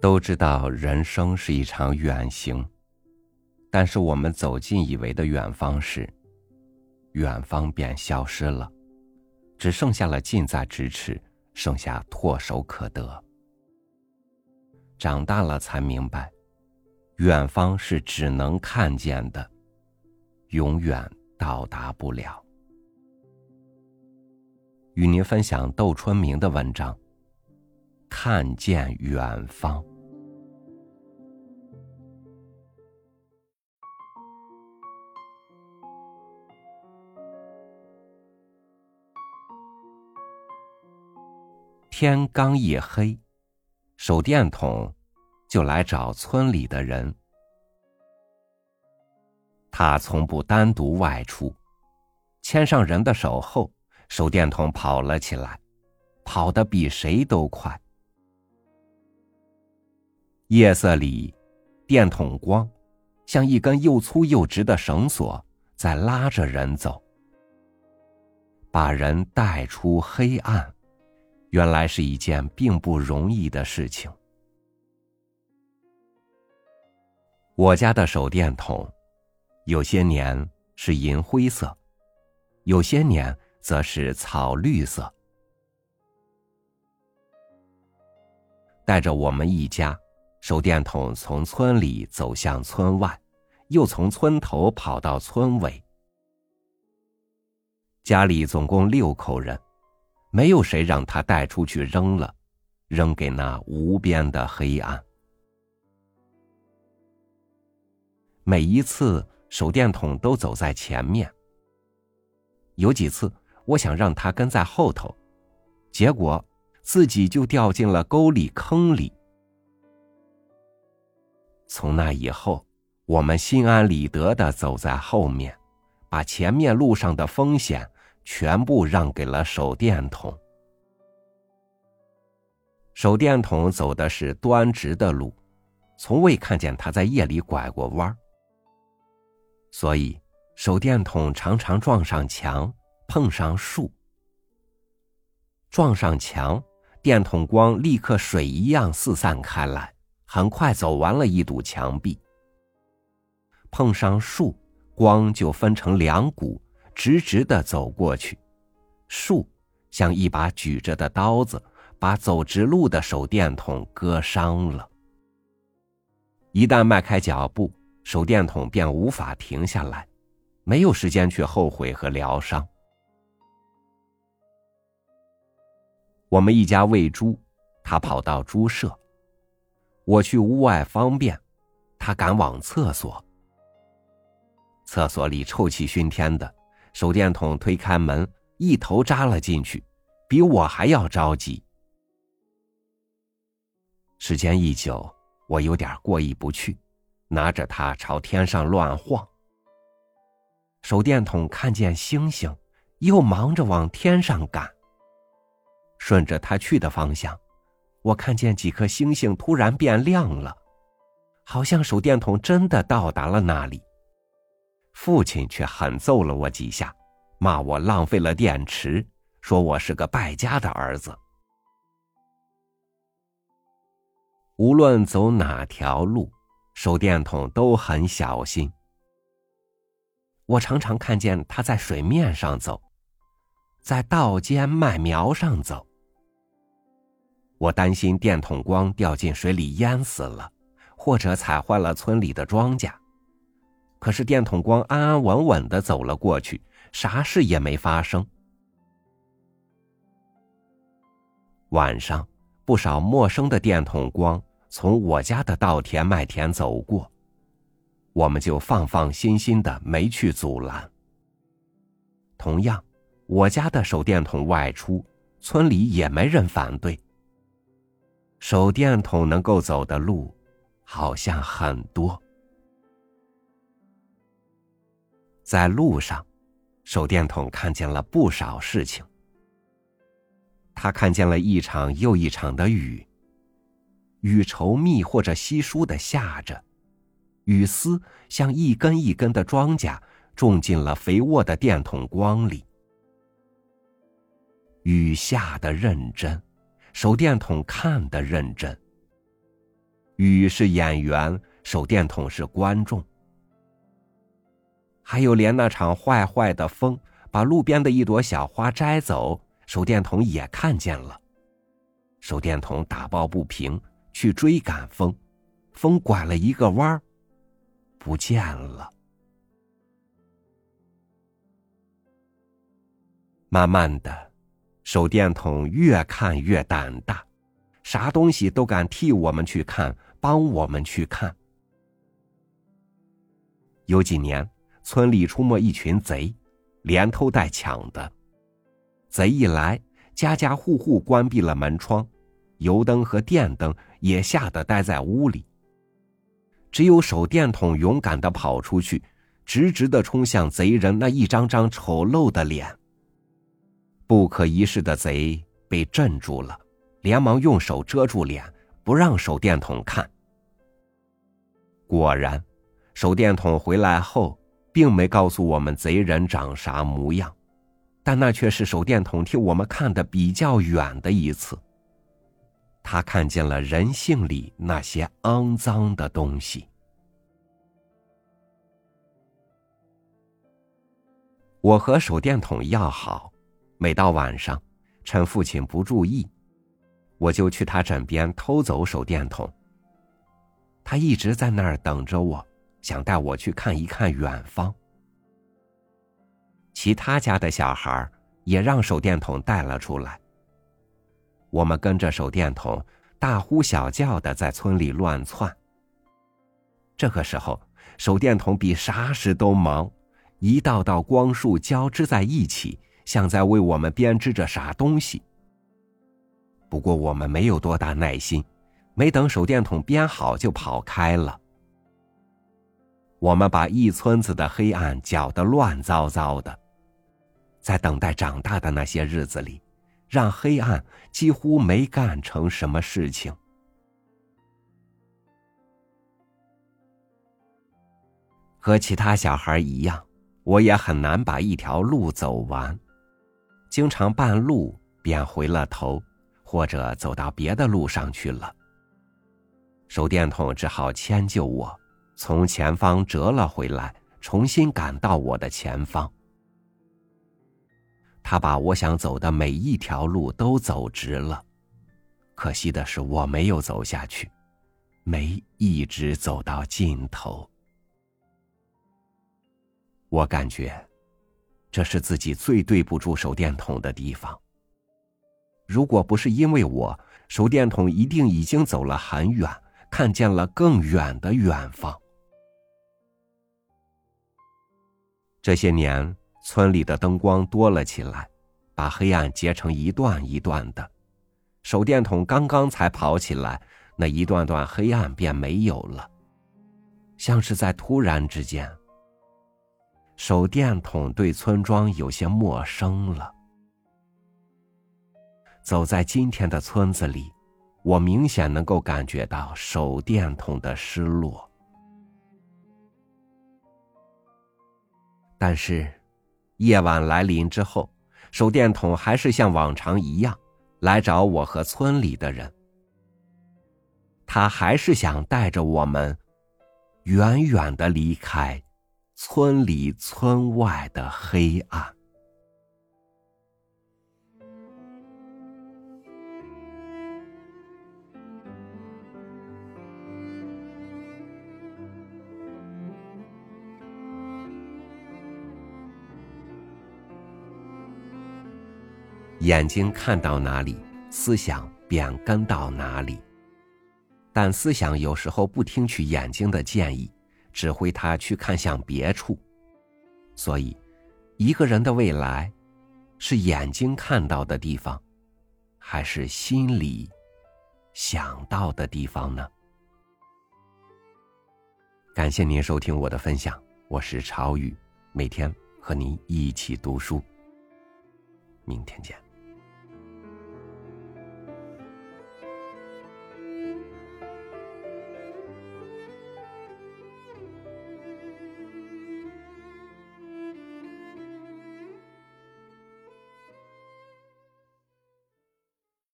都知道人生是一场远行，但是我们走近以为的远方时，远方便消失了，只剩下了近在咫尺，剩下唾手可得。长大了才明白，远方是只能看见的，永远到达不了。与您分享窦春明的文章。看见远方。天刚一黑，手电筒就来找村里的人。他从不单独外出，牵上人的手后，手电筒跑了起来，跑得比谁都快。夜色里，电筒光像一根又粗又直的绳索，在拉着人走，把人带出黑暗。原来是一件并不容易的事情。我家的手电筒，有些年是银灰色，有些年则是草绿色。带着我们一家。手电筒从村里走向村外，又从村头跑到村尾。家里总共六口人，没有谁让他带出去扔了，扔给那无边的黑暗。每一次手电筒都走在前面。有几次我想让他跟在后头，结果自己就掉进了沟里坑里。从那以后，我们心安理得的走在后面，把前面路上的风险全部让给了手电筒。手电筒走的是端直的路，从未看见他在夜里拐过弯儿所以，手电筒常常撞上墙，碰上树。撞上墙，电筒光立刻水一样四散开来。很快走完了一堵墙壁，碰上树，光就分成两股，直直的走过去。树像一把举着的刀子，把走直路的手电筒割伤了。一旦迈开脚步，手电筒便无法停下来，没有时间去后悔和疗伤。我们一家喂猪，他跑到猪舍。我去屋外方便，他赶往厕所。厕所里臭气熏天的，手电筒推开门，一头扎了进去，比我还要着急。时间一久，我有点过意不去，拿着它朝天上乱晃。手电筒看见星星，又忙着往天上赶。顺着它去的方向。我看见几颗星星突然变亮了，好像手电筒真的到达了那里。父亲却狠揍了我几下，骂我浪费了电池，说我是个败家的儿子。无论走哪条路，手电筒都很小心。我常常看见他在水面上走，在稻间麦苗上走。我担心电筒光掉进水里淹死了，或者踩坏了村里的庄稼。可是电筒光安安稳稳的走了过去，啥事也没发生。晚上，不少陌生的电筒光从我家的稻田麦田走过，我们就放放心心的没去阻拦。同样，我家的手电筒外出，村里也没人反对。手电筒能够走的路，好像很多。在路上，手电筒看见了不少事情。他看见了一场又一场的雨，雨稠密或者稀疏的下着，雨丝像一根一根的庄稼种进了肥沃的电筒光里。雨下的认真。手电筒看得认真，雨是演员，手电筒是观众。还有连那场坏坏的风，把路边的一朵小花摘走，手电筒也看见了。手电筒打抱不平，去追赶风，风拐了一个弯儿，不见了。慢慢的，手电筒越看越胆大，啥东西都敢替我们去看，帮我们去看。有几年。村里出没一群贼，连偷带抢的。贼一来，家家户户关闭了门窗，油灯和电灯也吓得待在屋里。只有手电筒勇敢的跑出去，直直的冲向贼人那一张张丑陋的脸。不可一世的贼被镇住了，连忙用手遮住脸，不让手电筒看。果然，手电筒回来后。并没告诉我们贼人长啥模样，但那却是手电筒替我们看的比较远的一次。他看见了人性里那些肮脏的东西。我和手电筒要好，每到晚上，趁父亲不注意，我就去他枕边偷走手电筒。他一直在那儿等着我。想带我去看一看远方。其他家的小孩也让手电筒带了出来。我们跟着手电筒大呼小叫的在村里乱窜。这个时候，手电筒比啥时都忙，一道道光束交织在一起，像在为我们编织着啥东西。不过我们没有多大耐心，没等手电筒编好就跑开了。我们把一村子的黑暗搅得乱糟糟的，在等待长大的那些日子里，让黑暗几乎没干成什么事情。和其他小孩一样，我也很难把一条路走完，经常半路便回了头，或者走到别的路上去了。手电筒只好迁就我。从前方折了回来，重新赶到我的前方。他把我想走的每一条路都走直了，可惜的是我没有走下去，没一直走到尽头。我感觉，这是自己最对不住手电筒的地方。如果不是因为我，手电筒一定已经走了很远，看见了更远的远方。这些年，村里的灯光多了起来，把黑暗截成一段一段的。手电筒刚刚才跑起来，那一段段黑暗便没有了，像是在突然之间。手电筒对村庄有些陌生了。走在今天的村子里，我明显能够感觉到手电筒的失落。但是，夜晚来临之后，手电筒还是像往常一样来找我和村里的人。他还是想带着我们远远的离开村里村外的黑暗。眼睛看到哪里，思想便跟到哪里。但思想有时候不听取眼睛的建议，指挥他去看向别处。所以，一个人的未来，是眼睛看到的地方，还是心里想到的地方呢？感谢您收听我的分享，我是朝雨，每天和您一起读书。明天见。